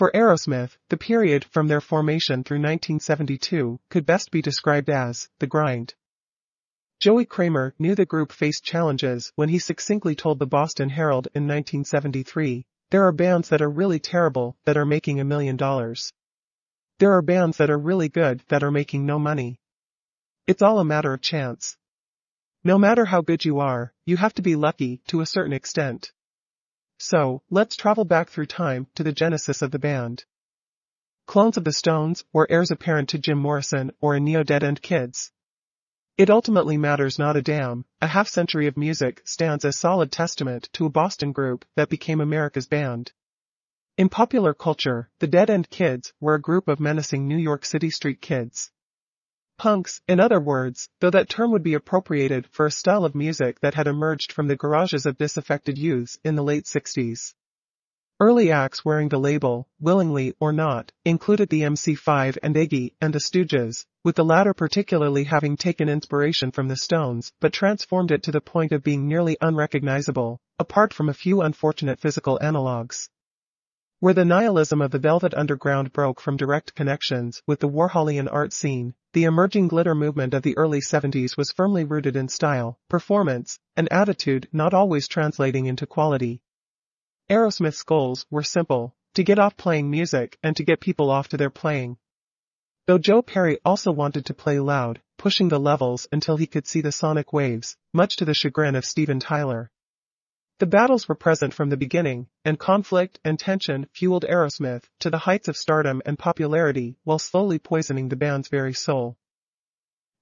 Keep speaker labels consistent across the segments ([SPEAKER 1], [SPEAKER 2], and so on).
[SPEAKER 1] For Aerosmith, the period from their formation through 1972 could best be described as the grind. Joey Kramer knew the group faced challenges when he succinctly told the Boston Herald in 1973, there are bands that are really terrible that are making a million dollars. There are bands that are really good that are making no money. It's all a matter of chance. No matter how good you are, you have to be lucky to a certain extent. So, let's travel back through time to the genesis of the band. Clones of the Stones, or heirs apparent to Jim Morrison or a neo-Dead End Kids. It ultimately matters not a damn, a half century of music stands as solid testament to a Boston group that became America's band. In popular culture, the Dead End Kids were a group of menacing New York City street kids. Punks, in other words, though that term would be appropriated for a style of music that had emerged from the garages of disaffected youths in the late 60s. Early acts wearing the label, willingly or not, included the MC5 and Iggy and the Stooges, with the latter particularly having taken inspiration from the Stones but transformed it to the point of being nearly unrecognizable, apart from a few unfortunate physical analogues. Where the nihilism of the Velvet Underground broke from direct connections with the Warholian art scene, the emerging glitter movement of the early 70s was firmly rooted in style, performance, and attitude not always translating into quality. Aerosmith's goals were simple, to get off playing music and to get people off to their playing. Though Joe Perry also wanted to play loud, pushing the levels until he could see the sonic waves, much to the chagrin of Steven Tyler. The battles were present from the beginning, and conflict and tension fueled Aerosmith to the heights of stardom and popularity while slowly poisoning the band's very soul.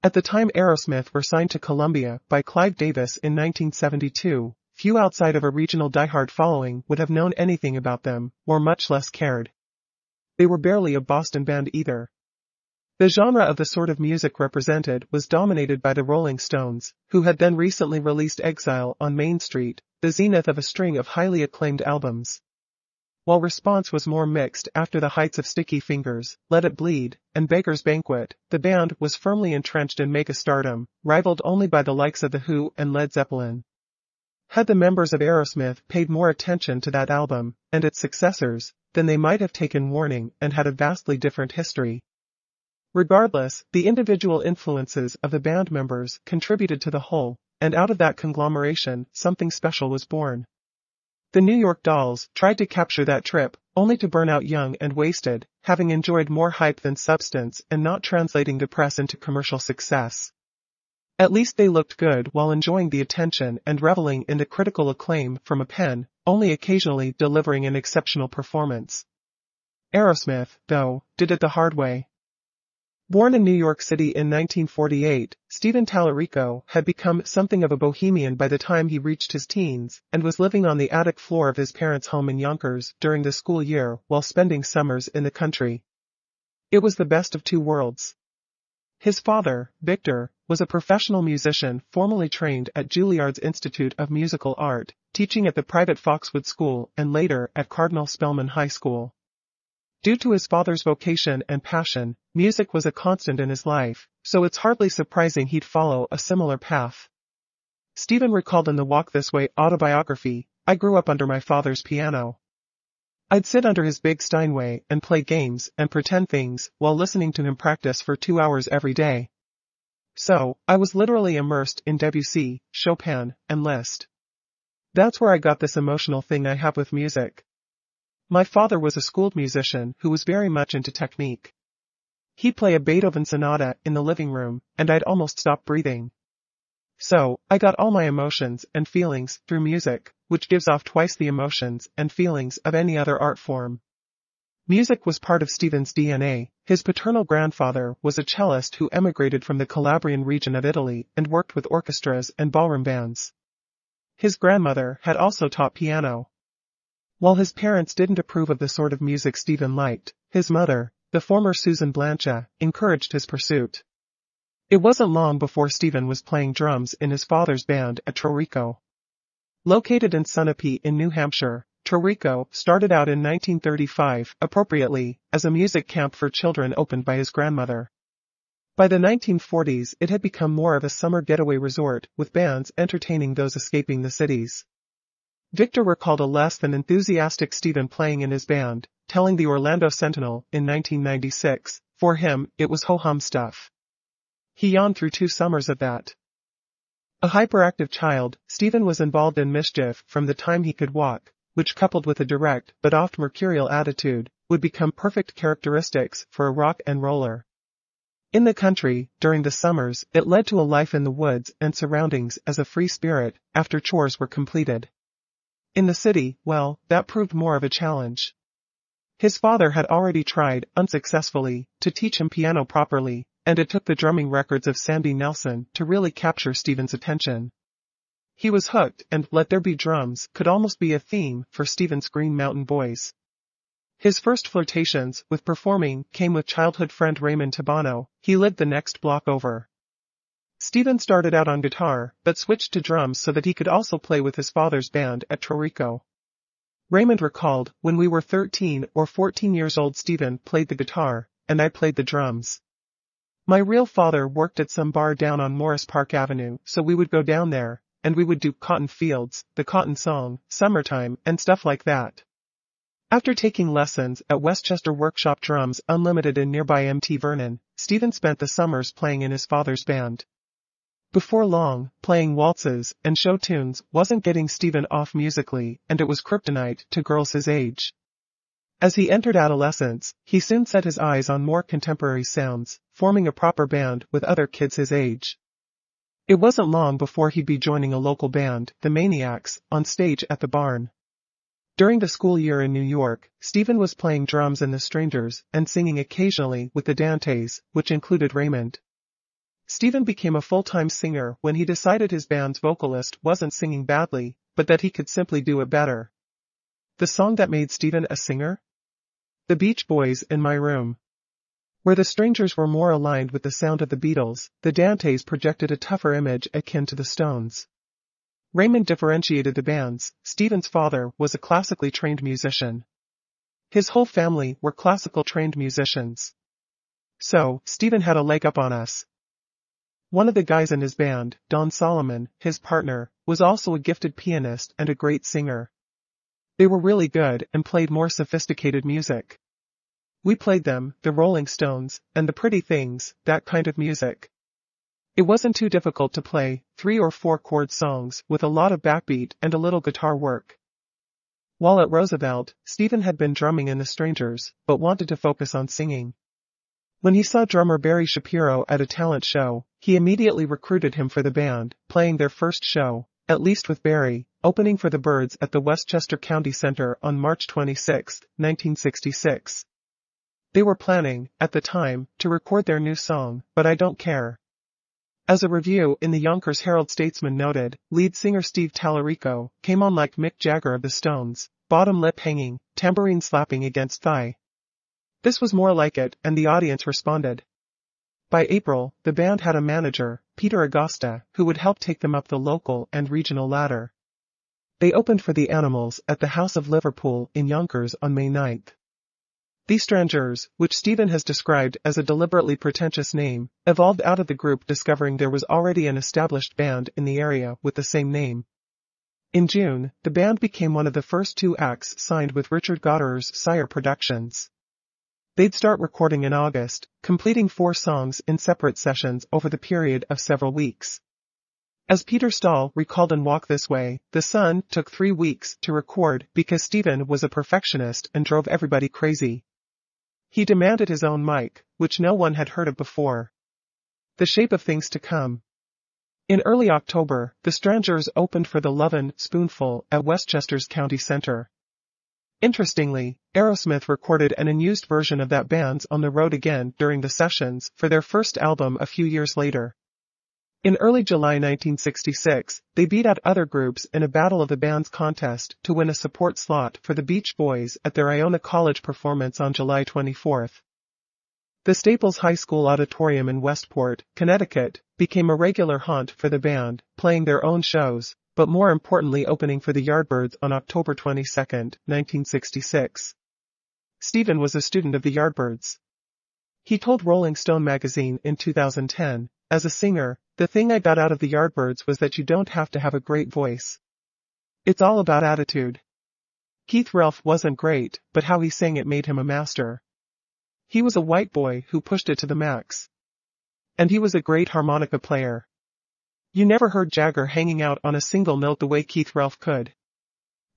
[SPEAKER 1] At the time Aerosmith were signed to Columbia by Clive Davis in 1972, few outside of a regional diehard following would have known anything about them, or much less cared. They were barely a Boston band either, the genre of the sort of music represented was dominated by the Rolling Stones, who had then recently released Exile on Main Street, the zenith of a string of highly acclaimed albums. While response was more mixed after the heights of Sticky Fingers, Let It Bleed, and Beggars Banquet, the band was firmly entrenched in mega-stardom, rivaled only by the likes of The Who and Led Zeppelin. Had the members of Aerosmith paid more attention to that album, and its successors, then they might have taken warning and had a vastly different history. Regardless, the individual influences of the band members contributed to the whole, and out of that conglomeration, something special was born. The New York Dolls tried to capture that trip, only to burn out young and wasted, having enjoyed more hype than substance and not translating the press into commercial success. At least they looked good while enjoying the attention and reveling in the critical acclaim from a pen, only occasionally delivering an exceptional performance. Aerosmith, though, did it the hard way. Born in New York City in 1948, Steven Tallarico had become something of a bohemian by the time he reached his teens and was living on the attic floor of his parents' home in Yonkers during the school year while spending summers in the country. It was the best of two worlds. His father, Victor, was a professional musician formally trained at Juilliard's Institute of Musical Art, teaching at the private Foxwood School and later at Cardinal Spellman High School. Due to his father's vocation and passion, music was a constant in his life, so it's hardly surprising he'd follow a similar path. Stephen recalled in the Walk This Way autobiography, I grew up under my father's piano. I'd sit under his big Steinway and play games and pretend things while listening to him practice for two hours every day. So, I was literally immersed in Debussy, Chopin, and Liszt. That's where I got this emotional thing I have with music. My father was a schooled musician who was very much into technique. He'd play a Beethoven sonata in the living room, and I'd almost stop breathing. So, I got all my emotions and feelings through music, which gives off twice the emotions and feelings of any other art form. Music was part of Steven's DNA. His paternal grandfather was a cellist who emigrated from the Calabrian region of Italy and worked with orchestras and ballroom bands. His grandmother had also taught piano, while his parents didn't approve of the sort of music Steven liked, his mother, the former Susan Blancha, encouraged his pursuit. It wasn't long before Steven was playing drums in his father's band at Trow-Rico. Located in Sunapee in New Hampshire, Trow-Rico started out in 1935, appropriately, as a music camp for children opened by his grandmother. By the 1940s it had become more of a summer getaway resort, with bands entertaining those escaping the cities. Victor recalled a less than enthusiastic Stephen playing in his band, telling the Orlando Sentinel in 1996, for him, it was ho-hum stuff. He yawned through two summers of that. A hyperactive child, Stephen was involved in mischief from the time he could walk, which coupled with a direct but oft mercurial attitude, would become perfect characteristics for a rock and roller. In the country, during the summers, it led to a life in the woods and surroundings as a free spirit after chores were completed. In the city, well, that proved more of a challenge. His father had already tried, unsuccessfully, to teach him piano properly, and it took the drumming records of Sandy Nelson to really capture Stephen's attention. He was hooked and Let There Be Drums could almost be a theme for Stephen's Green Mountain Boys. His first flirtations with performing came with childhood friend Raymond Tabano, he lived the next block over. Stephen started out on guitar, but switched to drums so that he could also play with his father's band at Trow-Rico. Raymond recalled, when we were 13 or 14 years old Stephen played the guitar, and I played the drums. My real father worked at some bar down on Morris Park Avenue, so we would go down there, and we would do Cotton Fields, the Cotton Song, Summertime, and stuff like that. After taking lessons at Westchester Workshop Drums Unlimited in nearby MT Vernon, Stephen spent the summers playing in his father's band. Before long, playing waltzes and show tunes wasn't getting Stephen off musically, and it was kryptonite to girls his age. As he entered adolescence, he soon set his eyes on more contemporary sounds, forming a proper band with other kids his age. It wasn't long before he'd be joining a local band, the Maniacs, on stage at the barn. During the school year in New York, Stephen was playing drums in The Strangers and singing occasionally with the Dantes, which included Raymond. Stephen became a full-time singer when he decided his band's vocalist wasn't singing badly, but that he could simply do it better. The song that made Stephen a singer? The Beach Boys in My Room. Where the Strangers were more aligned with the sound of the Beatles, the Dantes projected a tougher image akin to the Stones. Raymond differentiated the bands. Stephen's father was a classically trained musician. His whole family were classical trained musicians. So, Stephen had a leg up on us. One of the guys in his band, Don Solomon, his partner, was also a gifted pianist and a great singer. They were really good and played more sophisticated music. We played them, the Rolling Stones, and the Pretty Things, that kind of music. It wasn't too difficult to play, three or four chord songs with a lot of backbeat and a little guitar work. While at Roosevelt, Stephen had been drumming in The Strangers, but wanted to focus on singing. When he saw drummer Barry Shapiro at a talent show, he immediately recruited him for the band, playing their first show, at least with Barry, opening for the Byrds at the Westchester County Center on March 26, 1966. They were planning, at the time, to record their new song, But I Don't Care. As a review in the Yonkers Herald-Statesman noted, lead singer Steve Tallarico came on like Mick Jagger of the Stones, bottom lip hanging, tambourine slapping against thigh. This was more like it, and the audience responded. By April, the band had a manager, Peter Agosta, who would help take them up the local and regional ladder. They opened for the Animals at the House of Liverpool in Yonkers on May 9th. The Strangers, which Stephen has described as a deliberately pretentious name, evolved out of the group discovering there was already an established band in the area with the same name. In June, the band became one of the first two acts signed with Richard Gottehrer's Sire Productions. They'd start recording in August, completing four songs in separate sessions over the period of several weeks. As Peter Stahl recalled in Walk This Way, The Sun took three weeks to record because Stephen was a perfectionist and drove everybody crazy. He demanded his own mic, which no one had heard of before. The shape of things to come. In early October, the Strangers opened for the Lovin' Spoonful at Westchester's County Center. Interestingly, Aerosmith recorded an unused version of that band's On the Road Again during the sessions for their first album a few years later. In early July 1966, they beat out other groups in a Battle of the Bands contest to win a support slot for the Beach Boys at their Iona College performance on July 24. The Staples High School Auditorium in Westport, Connecticut, became a regular haunt for the band, playing their own shows, but more importantly opening for the Yardbirds on October 22, 1966. Stephen was a student of the Yardbirds. He told Rolling Stone magazine in 2010, as a singer, the thing I got out of the Yardbirds was that you don't have to have a great voice. It's all about attitude. Keith Relf wasn't great, but how he sang it made him a master. He was a white boy who pushed it to the max. And he was a great harmonica player. You never heard Jagger hanging out on a single note the way Keith Relf could.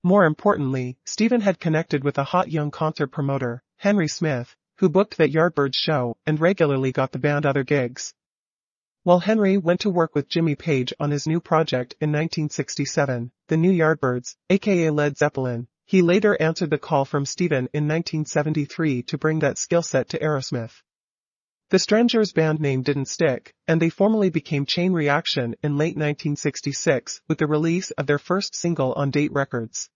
[SPEAKER 1] More importantly, Stephen had connected with a hot young concert promoter, Henry Smith, who booked that Yardbirds show and regularly got the band other gigs. While Henry went to work with Jimmy Page on his new project in 1967, the New Yardbirds, aka Led Zeppelin, he later answered the call from Stephen in 1973 to bring that skill set to Aerosmith. The Strangers band name didn't stick, and they formally became Chain Reaction in late 1966 with the release of their first single on Date Records.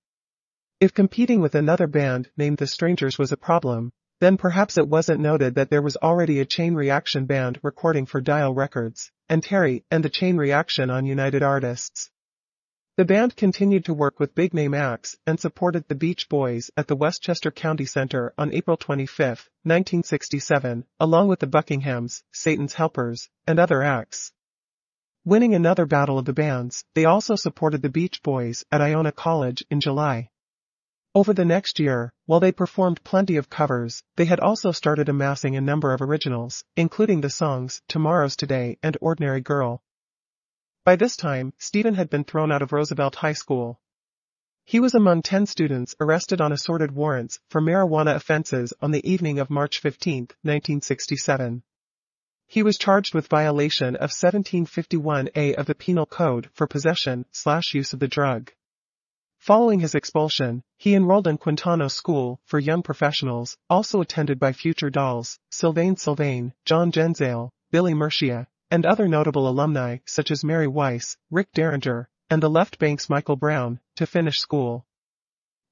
[SPEAKER 1] If competing with another band named The Strangers was a problem, then perhaps it wasn't noted that there was already a Chain Reaction band recording for Dial Records, and Terry and the Chain Reaction on United Artists. The band continued to work with big-name acts and supported the Beach Boys at the Westchester County Center on April 25, 1967, along with the Buckinghams, Satan's Helpers, and other acts. Winning another battle of the bands, they also supported the Beach Boys at Iona College in July. Over the next year, while they performed plenty of covers, they had also started amassing a number of originals, including the songs Tomorrow's Today and Ordinary Girl. By this time, Stephen had been thrown out of Roosevelt High School. He was among 10 students arrested on assorted warrants for marijuana offenses on the evening of March 15, 1967. He was charged with violation of 1751A of the Penal Code for possession slash use of the drug. Following his expulsion, he enrolled in Quintano School for Young Professionals, also attended by future Dolls, Sylvain Sylvain, John Genzale, Billy Murcia, and other notable alumni such as Mary Weiss, Rick Derringer, and the Left Bank's Michael Brown, to finish school.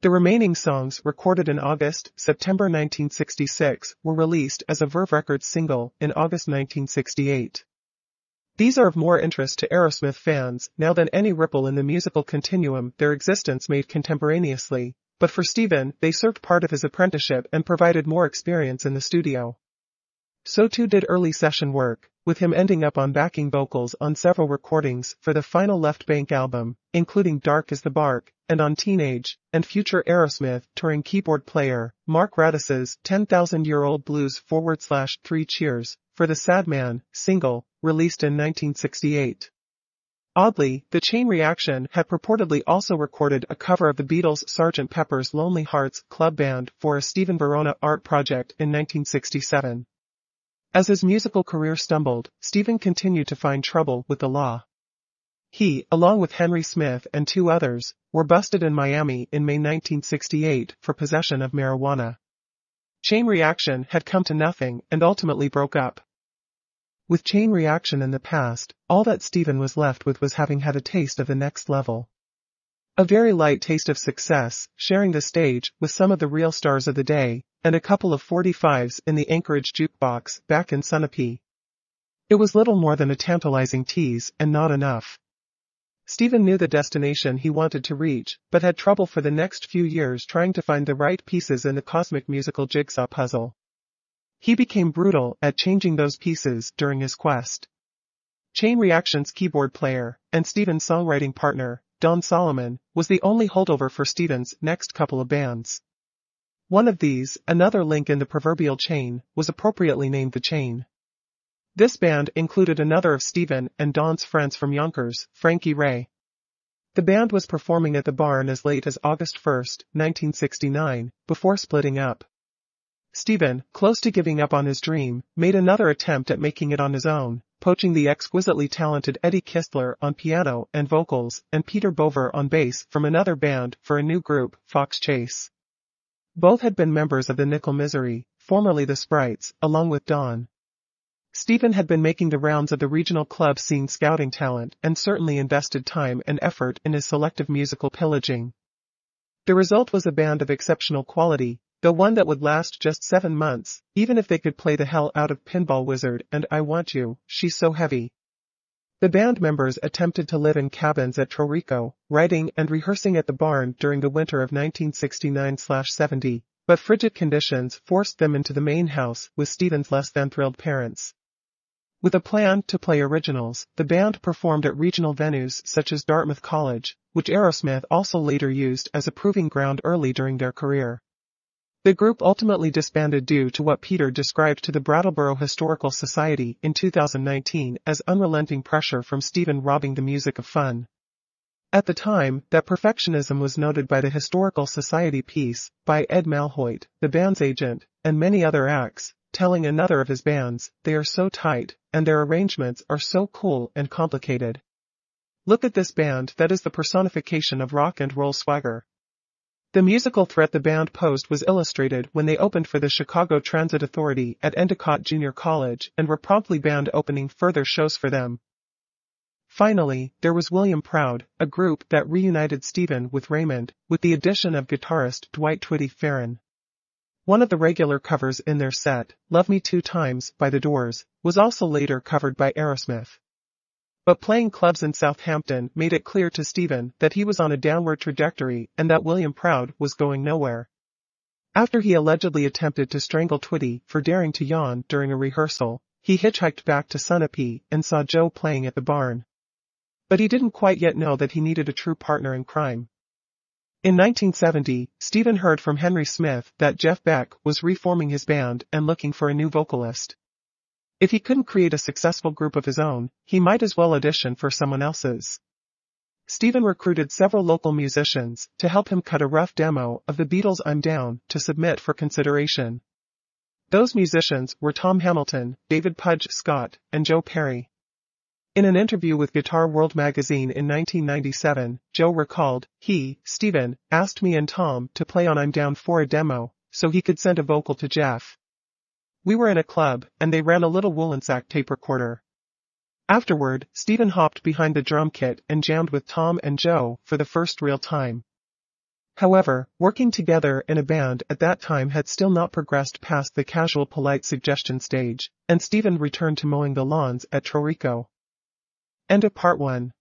[SPEAKER 1] The remaining songs recorded in August, September 1966 were released as a Verve Records single in August 1968. These are of more interest to Aerosmith fans now than any ripple in the musical continuum their existence made contemporaneously, but for Steven, they served part of his apprenticeship and provided more experience in the studio. So too did early session work, with him ending up on backing vocals on several recordings for the final Left Bank album, including Dark as the Bark, and on Teenage, and future Aerosmith touring keyboard player, Mark Radice's 10,000-year-old blues forward slash three cheers, for the Sad Man, single, released in 1968. Oddly, the Chain Reaction had purportedly also recorded a cover of the Beatles' Sgt. Pepper's Lonely Hearts Club Band for a Stephen Verona art project in 1967. As his musical career stumbled, Stephen continued to find trouble with the law. He, along with Henry Smith and two others, were busted in Miami in May 1968 for possession of marijuana. Chain Reaction had come to nothing and ultimately broke up. With Chain Reaction in the past, all that Stephen was left with was having had a taste of the next level. A very light taste of success, sharing the stage with some of the real stars of the day, and a couple of 45s in the Anchorage jukebox back in Sunapee. It was little more than a tantalizing tease and not enough. Steven knew the destination he wanted to reach, but had trouble for the next few years trying to find the right pieces in the cosmic musical jigsaw puzzle. He became brutal at changing those pieces during his quest. Chain Reaction's keyboard player, and Steven's songwriting partner, Don Solomon, was the only holdover for Steven's next couple of bands. One of these, another link in the proverbial chain, was appropriately named The Chain. This band included another of Steven and Don's friends from Yonkers, Frankie Ray. The band was performing at the barn as late as August 1, 1969, before splitting up. Steven, close to giving up on his dream, made another attempt at making it on his own, poaching the exquisitely talented Eddie Kistler on piano and vocals and Peter Bover on bass from another band for a new group, Fox Chase. Both had been members of the Nickel Misery, formerly the Sprites, along with Don. Stephen had been making the rounds of the regional club scene scouting talent and certainly invested time and effort in his selective musical pillaging. The result was a band of exceptional quality, though one that would last just seven months, even if they could play the hell out of Pinball Wizard and I Want You, She's So Heavy. The band members attempted to live in cabins at Trow-Rico, writing and rehearsing at the barn during the winter of 1969-70, but frigid conditions forced them into the main house with Steven's less than thrilled parents. With a plan to play originals, the band performed at regional venues such as Dartmouth College, which Aerosmith also later used as a proving ground early during their career. The group ultimately disbanded due to what Peter described to the Brattleboro Historical Society in 2019 as unrelenting pressure from Steven robbing the music of fun. At the time, that perfectionism was noted by the Historical Society piece by Ed Malhoit, the band's agent, and many other acts, telling another of his bands, they are so tight, and their arrangements are so cool and complicated. Look at this band that is the personification of rock and roll swagger. The musical threat the band posed was illustrated when they opened for the Chicago Transit Authority at Endicott Junior College and were promptly banned opening further shows for them. Finally, there was William Proud, a group that reunited Stephen with Raymond, with the addition of guitarist Dwight Twitty Farron. One of the regular covers in their set, Love Me Two Times by The Doors, was also later covered by Aerosmith. But playing clubs in Southampton made it clear to Stephen that he was on a downward trajectory and that William Proud was going nowhere. After he allegedly attempted to strangle Twitty for daring to yawn during a rehearsal, he hitchhiked back to Sunapee and saw Joe playing at the barn. But he didn't quite yet know that he needed a true partner in crime. In 1970, Stephen heard from Henry Smith that Jeff Beck was reforming his band and looking for a new vocalist. If he couldn't create a successful group of his own, he might as well audition for someone else's. Steven recruited several local musicians to help him cut a rough demo of the Beatles' I'm Down to submit for consideration. Those musicians were Tom Hamilton, David Pudge Scott, and Joe Perry. In an interview with Guitar World magazine in 1997, Joe recalled, he, Steven, asked me and Tom to play on I'm Down for a demo, so he could send a vocal to Jeff. We were in a club, and they ran a little Wollensak tape recorder. Afterward, Stephen hopped behind the drum kit and jammed with Tom and Joe for the first real time. However, working together in a band at that time had still not progressed past the casual polite suggestion stage, and Stephen returned to mowing the lawns at Trow-Rico. End of part 1.